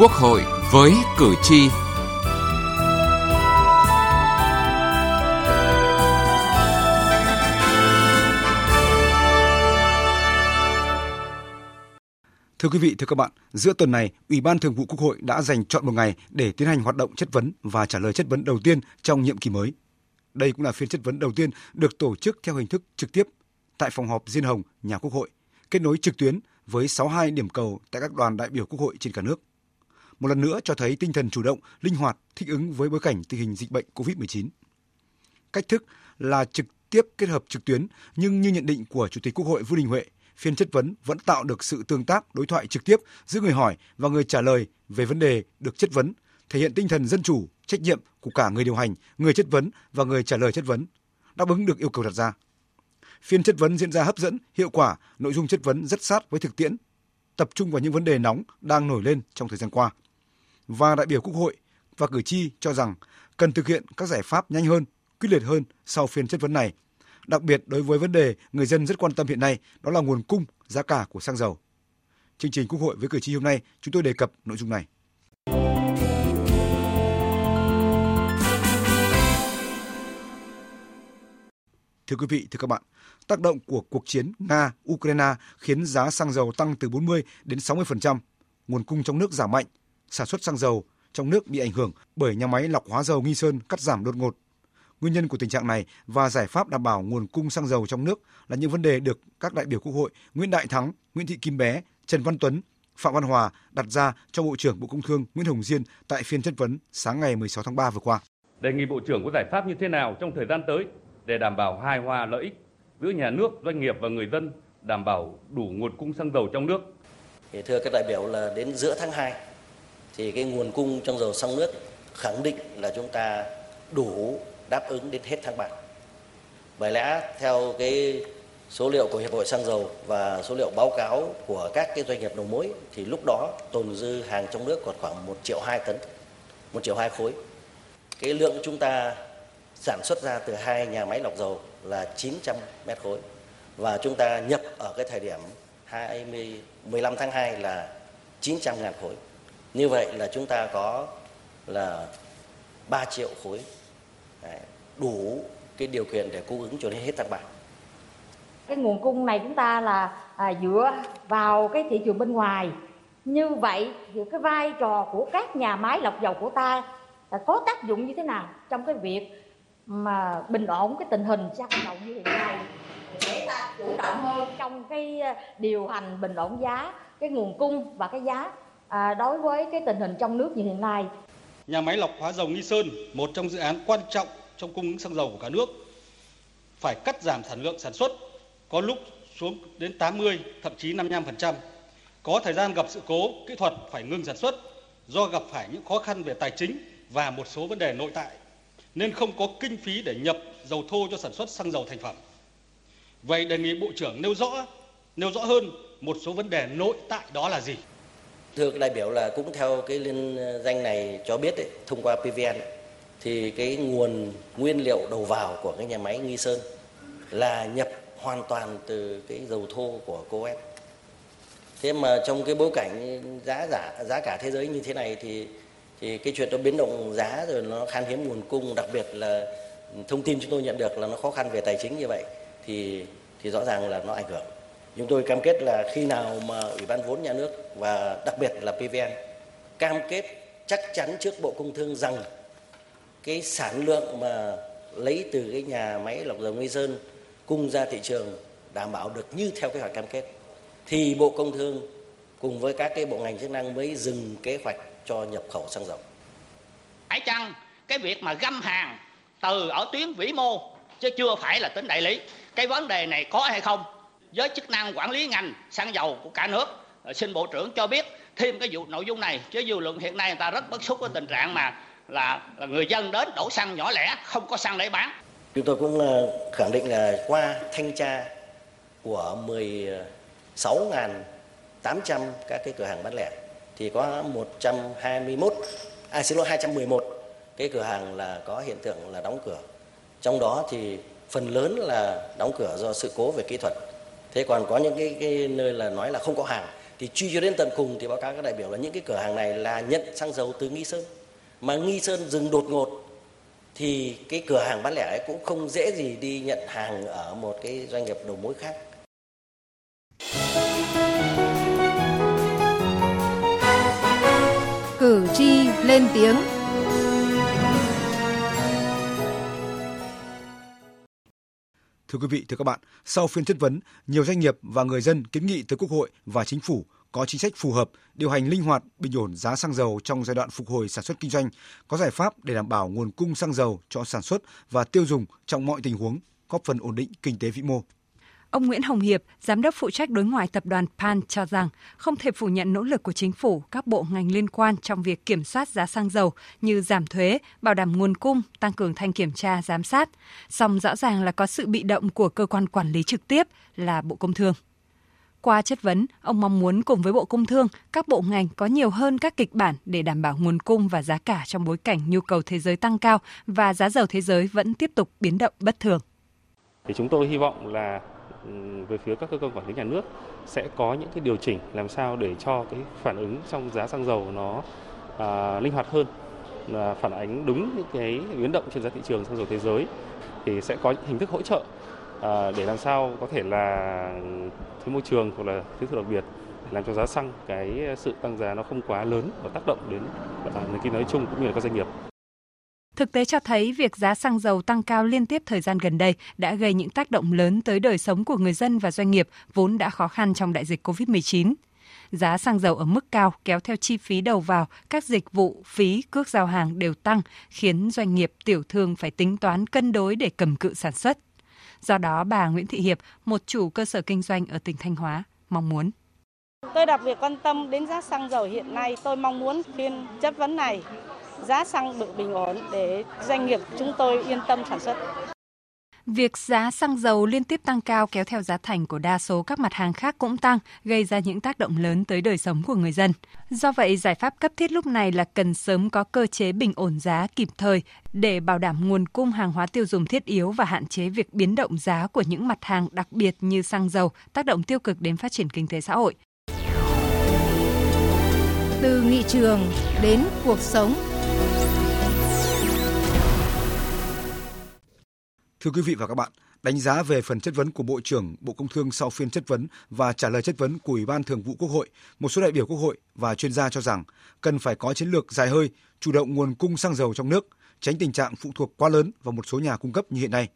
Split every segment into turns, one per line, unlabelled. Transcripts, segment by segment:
Quốc hội với cử tri. Thưa quý vị, thưa các bạn, giữa tuần này, Ủy ban Thường vụ Quốc hội đã dành chọn một ngày để tiến hành hoạt động chất vấn và trả lời chất vấn đầu tiên trong nhiệm kỳ mới. Đây cũng là phiên chất vấn đầu tiên được tổ chức theo hình thức trực tiếp tại phòng họp Diên Hồng, nhà Quốc hội, kết nối trực tuyến với 62 điểm cầu tại các đoàn đại biểu Quốc hội trên cả nước một lần nữa cho thấy tinh thần chủ động, linh hoạt, thích ứng với bối cảnh tình hình dịch bệnh COVID-19. Cách thức là trực tiếp kết hợp trực tuyến, nhưng như nhận định của Chủ tịch Quốc hội Vương Đình Huệ, phiên chất vấn vẫn tạo được sự tương tác đối thoại trực tiếp giữa người hỏi và người trả lời về vấn đề được chất vấn, thể hiện tinh thần dân chủ, trách nhiệm của cả người điều hành, người chất vấn và người trả lời chất vấn, đáp ứng được yêu cầu đặt ra. Phiên chất vấn diễn ra hấp dẫn, hiệu quả, nội dung chất vấn rất sát với thực tiễn, tập trung vào những vấn đề nóng đang nổi lên trong thời gian qua và đại biểu Quốc hội và cử tri cho rằng cần thực hiện các giải pháp nhanh hơn, quyết liệt hơn sau phiên chất vấn này. Đặc biệt đối với vấn đề người dân rất quan tâm hiện nay, đó là nguồn cung, giá cả của xăng dầu. Chương trình Quốc hội với cử tri hôm nay, chúng tôi đề cập nội dung này. Thưa quý vị, thưa các bạn, tác động của cuộc chiến Nga-Ukraine khiến giá xăng dầu tăng từ 40 đến 60%, nguồn cung trong nước giảm mạnh, sản xuất xăng dầu trong nước bị ảnh hưởng bởi nhà máy lọc hóa dầu Nghi Sơn cắt giảm đột ngột. Nguyên nhân của tình trạng này và giải pháp đảm bảo nguồn cung xăng dầu trong nước là những vấn đề được các đại biểu Quốc hội Nguyễn Đại Thắng, Nguyễn Thị Kim Bé, Trần Văn Tuấn, Phạm Văn Hòa đặt ra cho Bộ trưởng Bộ Công Thương Nguyễn Hồng Diên tại phiên chất vấn sáng ngày 16 tháng 3 vừa qua.
Đề nghị Bộ trưởng có giải pháp như thế nào trong thời gian tới để đảm bảo hài hòa lợi ích giữa nhà nước, doanh nghiệp và người dân, đảm bảo đủ nguồn cung xăng dầu trong nước.
Thưa các đại biểu là đến giữa tháng 2 thì cái nguồn cung trong dầu trong nước khẳng định là chúng ta đủ đáp ứng đến hết tháng 3. Bởi lẽ theo cái số liệu của Hiệp hội xăng dầu và số liệu báo cáo của các cái doanh nghiệp đầu mối thì lúc đó tồn dư hàng trong nước còn khoảng 1 triệu 2 tấn, 1 triệu 2 khối. Cái lượng chúng ta sản xuất ra từ hai nhà máy lọc dầu là 900 mét khối và chúng ta nhập ở cái thời điểm 20 15 tháng 2 là 900 ngàn khối như vậy là chúng ta có là 3 triệu khối. Đủ cái điều kiện để cung ứng cho đến hết tháng 3
cái nguồn cung này chúng ta là à, dựa vào cái thị trường bên ngoài. Như vậy thì cái vai trò của các nhà máy lọc dầu của ta là có tác dụng như thế nào trong cái việc mà bình ổn cái tình hình xăng dầu như hiện nay? Để ta chủ động hơn trong cái à, điều hành bình ổn giá cái nguồn cung và cái giá à, đối với cái tình hình trong nước như hiện nay.
Nhà máy lọc hóa dầu Nghi Sơn, một trong dự án quan trọng trong cung ứng xăng dầu của cả nước, phải cắt giảm sản lượng sản xuất, có lúc xuống đến 80, thậm chí 55%. Có thời gian gặp sự cố kỹ thuật phải ngừng sản xuất do gặp phải những khó khăn về tài chính và một số vấn đề nội tại, nên không có kinh phí để nhập dầu thô cho sản xuất xăng dầu thành phẩm. Vậy đề nghị Bộ trưởng nêu rõ, nêu rõ hơn một số vấn đề nội tại đó là gì?
Thưa đại biểu là cũng theo cái liên danh này cho biết ấy, thông qua PVN thì cái nguồn nguyên liệu đầu vào của cái nhà máy Nghi Sơn là nhập hoàn toàn từ cái dầu thô của Coes. Thế mà trong cái bối cảnh giá giả giá cả thế giới như thế này thì thì cái chuyện nó biến động giá rồi nó khan hiếm nguồn cung đặc biệt là thông tin chúng tôi nhận được là nó khó khăn về tài chính như vậy thì thì rõ ràng là nó ảnh hưởng Chúng tôi cam kết là khi nào mà Ủy ban vốn nhà nước và đặc biệt là PVN cam kết chắc chắn trước Bộ Công Thương rằng cái sản lượng mà lấy từ cái nhà máy lọc dầu Nghi Sơn cung ra thị trường đảm bảo được như theo kế hoạch cam kết, thì Bộ Công Thương cùng với các cái bộ ngành chức năng mới dừng kế hoạch cho nhập khẩu xăng dầu.
Phải chăng cái việc mà găm hàng từ ở tuyến vĩ mô chứ chưa phải là tính đại lý. Cái vấn đề này có hay không với chức năng quản lý ngành xăng dầu của cả nước. Xin bộ trưởng cho biết thêm cái vụ nội dung này chứ dư luận hiện nay người ta rất bức xúc với tình trạng mà là, là người dân đến đổ xăng nhỏ lẻ không có xăng để bán.
Chúng tôi cũng ờ, khẳng định là qua thanh tra của 16.800 các cái cửa hàng bán lẻ thì có 121 à xin lỗi 211 cái cửa hàng là có hiện tượng là đóng cửa. Trong đó thì phần lớn là đóng cửa do sự cố về kỹ thuật thế còn có những cái, cái nơi là nói là không có hàng thì truy cho đến tận cùng thì báo cáo các đại biểu là những cái cửa hàng này là nhận xăng dầu từ nghi sơn mà nghi sơn dừng đột ngột thì cái cửa hàng bán lẻ ấy cũng không dễ gì đi nhận hàng ở một cái doanh nghiệp đầu mối khác
Cử tri lên tiếng.
Thưa quý vị, thưa các bạn, sau phiên chất vấn, nhiều doanh nghiệp và người dân kiến nghị tới Quốc hội và Chính phủ có chính sách phù hợp, điều hành linh hoạt, bình ổn giá xăng dầu trong giai đoạn phục hồi sản xuất kinh doanh, có giải pháp để đảm bảo nguồn cung xăng dầu cho sản xuất và tiêu dùng trong mọi tình huống, góp phần ổn định kinh tế vĩ mô.
Ông Nguyễn Hồng Hiệp, giám đốc phụ trách đối ngoại tập đoàn Pan cho rằng không thể phủ nhận nỗ lực của chính phủ, các bộ ngành liên quan trong việc kiểm soát giá xăng dầu như giảm thuế, bảo đảm nguồn cung, tăng cường thanh kiểm tra, giám sát. Song rõ ràng là có sự bị động của cơ quan quản lý trực tiếp là Bộ Công Thương. Qua chất vấn, ông mong muốn cùng với Bộ Công Thương, các bộ ngành có nhiều hơn các kịch bản để đảm bảo nguồn cung và giá cả trong bối cảnh nhu cầu thế giới tăng cao và giá dầu thế giới vẫn tiếp tục biến động bất thường.
Thì chúng tôi hy vọng là Ừ, về phía các cơ quan quản lý nhà nước sẽ có những cái điều chỉnh làm sao để cho cái phản ứng trong giá xăng dầu nó à, linh hoạt hơn là phản ánh đúng những cái biến động trên giá thị trường xăng dầu thế giới thì sẽ có những hình thức hỗ trợ à, để làm sao có thể là thuế môi trường hoặc là thuế thu đặc biệt làm cho giá xăng cái sự tăng giá nó không quá lớn và tác động đến nền kinh tế nói chung cũng như là các doanh nghiệp.
Thực tế cho thấy việc giá xăng dầu tăng cao liên tiếp thời gian gần đây đã gây những tác động lớn tới đời sống của người dân và doanh nghiệp vốn đã khó khăn trong đại dịch COVID-19. Giá xăng dầu ở mức cao kéo theo chi phí đầu vào, các dịch vụ, phí, cước giao hàng đều tăng, khiến doanh nghiệp tiểu thương phải tính toán cân đối để cầm cự sản xuất. Do đó, bà Nguyễn Thị Hiệp, một chủ cơ sở kinh doanh ở tỉnh Thanh Hóa, mong muốn
Tôi đặc biệt quan tâm đến giá xăng dầu hiện nay. Tôi mong muốn phiên chất vấn này giá xăng được bình ổn để doanh nghiệp chúng tôi yên tâm sản xuất.
Việc giá xăng dầu liên tiếp tăng cao kéo theo giá thành của đa số các mặt hàng khác cũng tăng, gây ra những tác động lớn tới đời sống của người dân. Do vậy, giải pháp cấp thiết lúc này là cần sớm có cơ chế bình ổn giá kịp thời để bảo đảm nguồn cung hàng hóa tiêu dùng thiết yếu và hạn chế việc biến động giá của những mặt hàng đặc biệt như xăng dầu tác động tiêu cực đến phát triển kinh tế xã hội.
Từ nghị trường đến cuộc sống
Thưa quý vị và các bạn, đánh giá về phần chất vấn của Bộ trưởng Bộ Công Thương sau phiên chất vấn và trả lời chất vấn của Ủy ban Thường vụ Quốc hội, một số đại biểu Quốc hội và chuyên gia cho rằng cần phải có chiến lược dài hơi, chủ động nguồn cung xăng dầu trong nước, tránh tình trạng phụ thuộc quá lớn vào một số nhà cung cấp như hiện nay.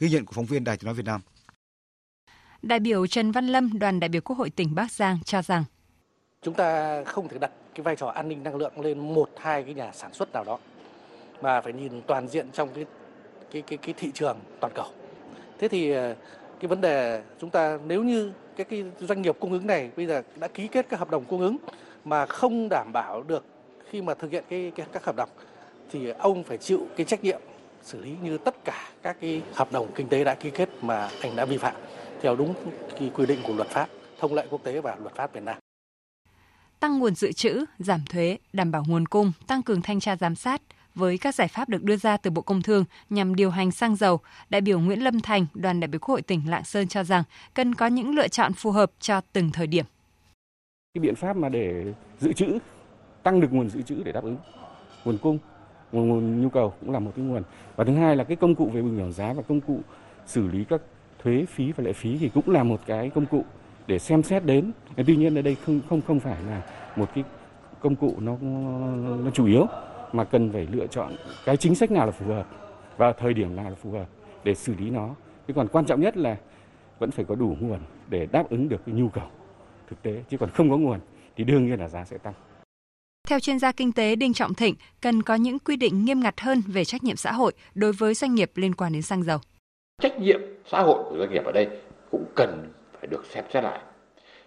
Ghi nhận của phóng viên Đài Tiếng nói Việt Nam.
Đại biểu Trần Văn Lâm, đoàn đại biểu Quốc hội tỉnh Bắc Giang cho rằng
chúng ta không thể đặt cái vai trò an ninh năng lượng lên một hai cái nhà sản xuất nào đó mà phải nhìn toàn diện trong cái cái cái cái thị trường toàn cầu. Thế thì ờ, cái vấn đề chúng ta nếu như các cái doanh nghiệp cung ứng này bây giờ đã ký kết các hợp đồng cung ứng mà không đảm bảo được khi mà thực hiện cái, cái các hợp đồng thì ông phải chịu cái trách nhiệm xử lý như tất cả các cái hợp đồng kinh tế đã ký kết mà anh đã vi phạm theo đúng cái quy định của luật pháp, thông lệ quốc tế và luật pháp Việt Nam
tăng nguồn dự trữ, giảm thuế, đảm bảo nguồn cung, tăng cường thanh tra giám sát, với các giải pháp được đưa ra từ Bộ Công Thương nhằm điều hành xăng dầu, đại biểu Nguyễn Lâm Thành, đoàn đại biểu Quốc hội tỉnh Lạng Sơn cho rằng cần có những lựa chọn phù hợp cho từng thời điểm.
Cái biện pháp mà để dự trữ, tăng được nguồn dự trữ để đáp ứng nguồn cung, nguồn, nguồn nhu cầu cũng là một cái nguồn. Và thứ hai là cái công cụ về bình ổn giá và công cụ xử lý các thuế phí và lệ phí thì cũng là một cái công cụ để xem xét đến. Tuy nhiên ở đây không không không phải là một cái công cụ nó nó chủ yếu mà cần phải lựa chọn cái chính sách nào là phù hợp và thời điểm nào là phù hợp để xử lý nó. Thế còn quan trọng nhất là vẫn phải có đủ nguồn để đáp ứng được cái nhu cầu thực tế chứ còn không có nguồn thì đương nhiên là giá sẽ tăng.
Theo chuyên gia kinh tế Đinh Trọng Thịnh, cần có những quy định nghiêm ngặt hơn về trách nhiệm xã hội đối với doanh nghiệp liên quan đến xăng dầu.
Trách nhiệm xã hội của doanh nghiệp ở đây cũng cần phải được xem xét lại.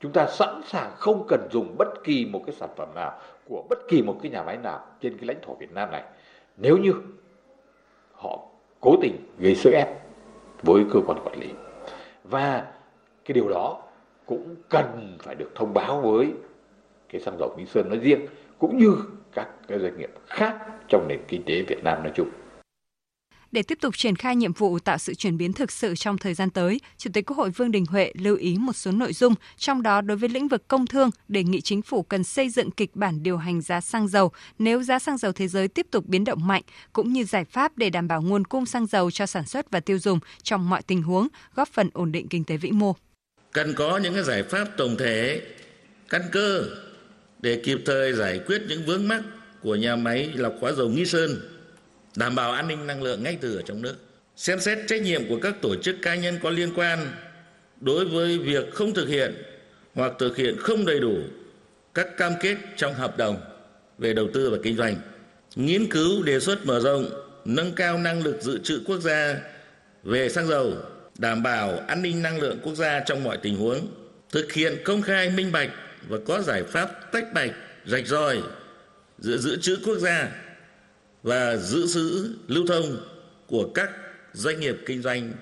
Chúng ta sẵn sàng không cần dùng bất kỳ một cái sản phẩm nào của bất kỳ một cái nhà máy nào trên cái lãnh thổ Việt Nam này nếu như họ cố tình gây sức ép với cơ quan quản lý và cái điều đó cũng cần phải được thông báo với cái xăng dầu Mỹ Sơn nói riêng, cũng như các cái doanh nghiệp khác trong nền kinh tế Việt Nam nói chung.
Để tiếp tục triển khai nhiệm vụ tạo sự chuyển biến thực sự trong thời gian tới, Chủ tịch Quốc hội Vương Đình Huệ lưu ý một số nội dung, trong đó đối với lĩnh vực công thương, đề nghị chính phủ cần xây dựng kịch bản điều hành giá xăng dầu nếu giá xăng dầu thế giới tiếp tục biến động mạnh, cũng như giải pháp để đảm bảo nguồn cung xăng dầu cho sản xuất và tiêu dùng trong mọi tình huống, góp phần ổn định kinh tế vĩ mô.
Cần có những cái giải pháp tổng thể, căn cơ để kịp thời giải quyết những vướng mắc của nhà máy lọc hóa dầu Nghi Sơn, đảm bảo an ninh năng lượng ngay từ ở trong nước. Xem xét trách nhiệm của các tổ chức cá nhân có liên quan đối với việc không thực hiện hoặc thực hiện không đầy đủ các cam kết trong hợp đồng về đầu tư và kinh doanh. Nghiên cứu đề xuất mở rộng, nâng cao năng lực dự trữ quốc gia về xăng dầu, đảm bảo an ninh năng lượng quốc gia trong mọi tình huống, thực hiện công khai minh bạch và có giải pháp tách bạch, rạch ròi giữa dự trữ quốc gia và giữ sự lưu thông của các doanh nghiệp kinh doanh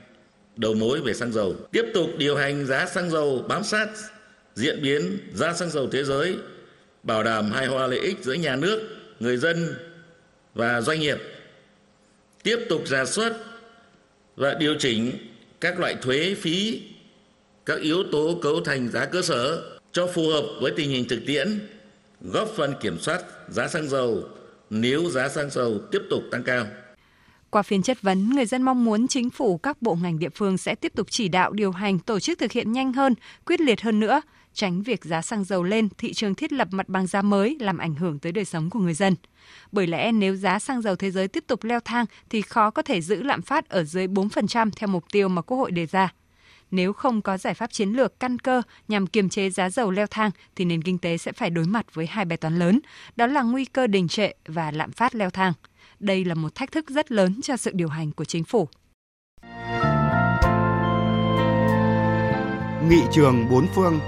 đầu mối về xăng dầu. Tiếp tục điều hành giá xăng dầu bám sát diễn biến giá xăng dầu thế giới, bảo đảm hài hòa lợi ích giữa nhà nước, người dân và doanh nghiệp. Tiếp tục giả soát và điều chỉnh các loại thuế phí, các yếu tố cấu thành giá cơ sở cho phù hợp với tình hình thực tiễn, góp phần kiểm soát giá xăng dầu nếu giá xăng dầu tiếp tục tăng cao.
Qua phiên chất vấn, người dân mong muốn chính phủ các bộ ngành địa phương sẽ tiếp tục chỉ đạo điều hành tổ chức thực hiện nhanh hơn, quyết liệt hơn nữa, tránh việc giá xăng dầu lên, thị trường thiết lập mặt bằng giá mới làm ảnh hưởng tới đời sống của người dân. Bởi lẽ nếu giá xăng dầu thế giới tiếp tục leo thang thì khó có thể giữ lạm phát ở dưới 4% theo mục tiêu mà Quốc hội đề ra. Nếu không có giải pháp chiến lược căn cơ nhằm kiềm chế giá dầu leo thang thì nền kinh tế sẽ phải đối mặt với hai bài toán lớn, đó là nguy cơ đình trệ và lạm phát leo thang. Đây là một thách thức rất lớn cho sự điều hành của chính phủ.
Nghị trường bốn phương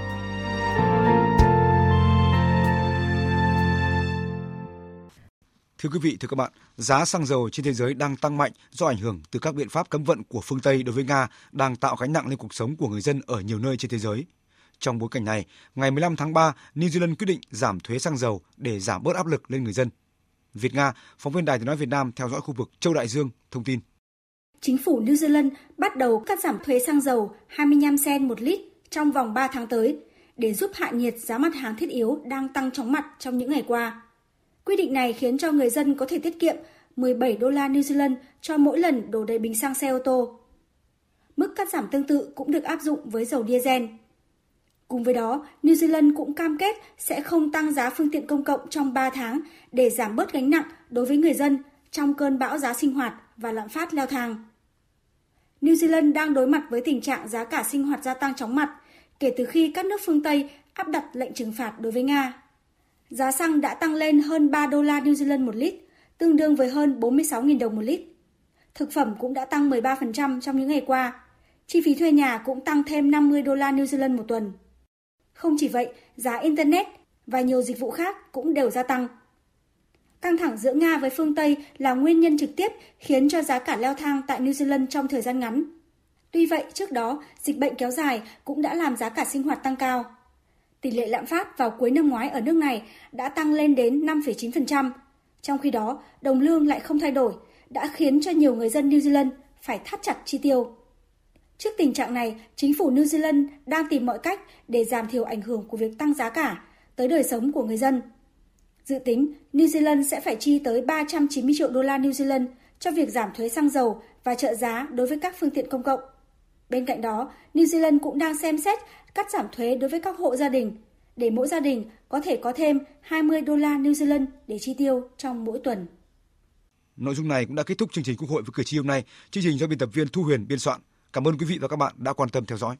Thưa quý vị, thưa các bạn, giá xăng dầu trên thế giới đang tăng mạnh do ảnh hưởng từ các biện pháp cấm vận của phương Tây đối với Nga đang tạo gánh nặng lên cuộc sống của người dân ở nhiều nơi trên thế giới. Trong bối cảnh này, ngày 15 tháng 3, New Zealand quyết định giảm thuế xăng dầu để giảm bớt áp lực lên người dân. Việt Nga, phóng viên Đài tiếng nói Việt Nam theo dõi khu vực Châu Đại Dương thông tin.
Chính phủ New Zealand bắt đầu cắt giảm thuế xăng dầu 25 cent một lít trong vòng 3 tháng tới để giúp hạ nhiệt giá mặt hàng thiết yếu đang tăng chóng mặt trong những ngày qua. Quy định này khiến cho người dân có thể tiết kiệm 17 đô la New Zealand cho mỗi lần đổ đầy bình xăng xe ô tô. Mức cắt giảm tương tự cũng được áp dụng với dầu diesel. Cùng với đó, New Zealand cũng cam kết sẽ không tăng giá phương tiện công cộng trong 3 tháng để giảm bớt gánh nặng đối với người dân trong cơn bão giá sinh hoạt và lạm phát leo thang. New Zealand đang đối mặt với tình trạng giá cả sinh hoạt gia tăng chóng mặt kể từ khi các nước phương Tây áp đặt lệnh trừng phạt đối với Nga. Giá xăng đã tăng lên hơn 3 đô la New Zealand một lít, tương đương với hơn 46.000 đồng một lít. Thực phẩm cũng đã tăng 13% trong những ngày qua. Chi phí thuê nhà cũng tăng thêm 50 đô la New Zealand một tuần. Không chỉ vậy, giá Internet và nhiều dịch vụ khác cũng đều gia tăng. Căng thẳng giữa Nga với phương Tây là nguyên nhân trực tiếp khiến cho giá cả leo thang tại New Zealand trong thời gian ngắn. Tuy vậy, trước đó, dịch bệnh kéo dài cũng đã làm giá cả sinh hoạt tăng cao. Tỷ lệ lạm phát vào cuối năm ngoái ở nước này đã tăng lên đến 5,9%, trong khi đó đồng lương lại không thay đổi, đã khiến cho nhiều người dân New Zealand phải thắt chặt chi tiêu. Trước tình trạng này, chính phủ New Zealand đang tìm mọi cách để giảm thiểu ảnh hưởng của việc tăng giá cả tới đời sống của người dân. Dự tính, New Zealand sẽ phải chi tới 390 triệu đô la New Zealand cho việc giảm thuế xăng dầu và trợ giá đối với các phương tiện công cộng. Bên cạnh đó, New Zealand cũng đang xem xét cắt giảm thuế đối với các hộ gia đình để mỗi gia đình có thể có thêm 20 đô la New Zealand để chi tiêu trong mỗi tuần.
Nội dung này cũng đã kết thúc chương trình Quốc hội với cử tri hôm nay. Chương trình do biên tập viên Thu Huyền biên soạn. Cảm ơn quý vị và các bạn đã quan tâm theo dõi.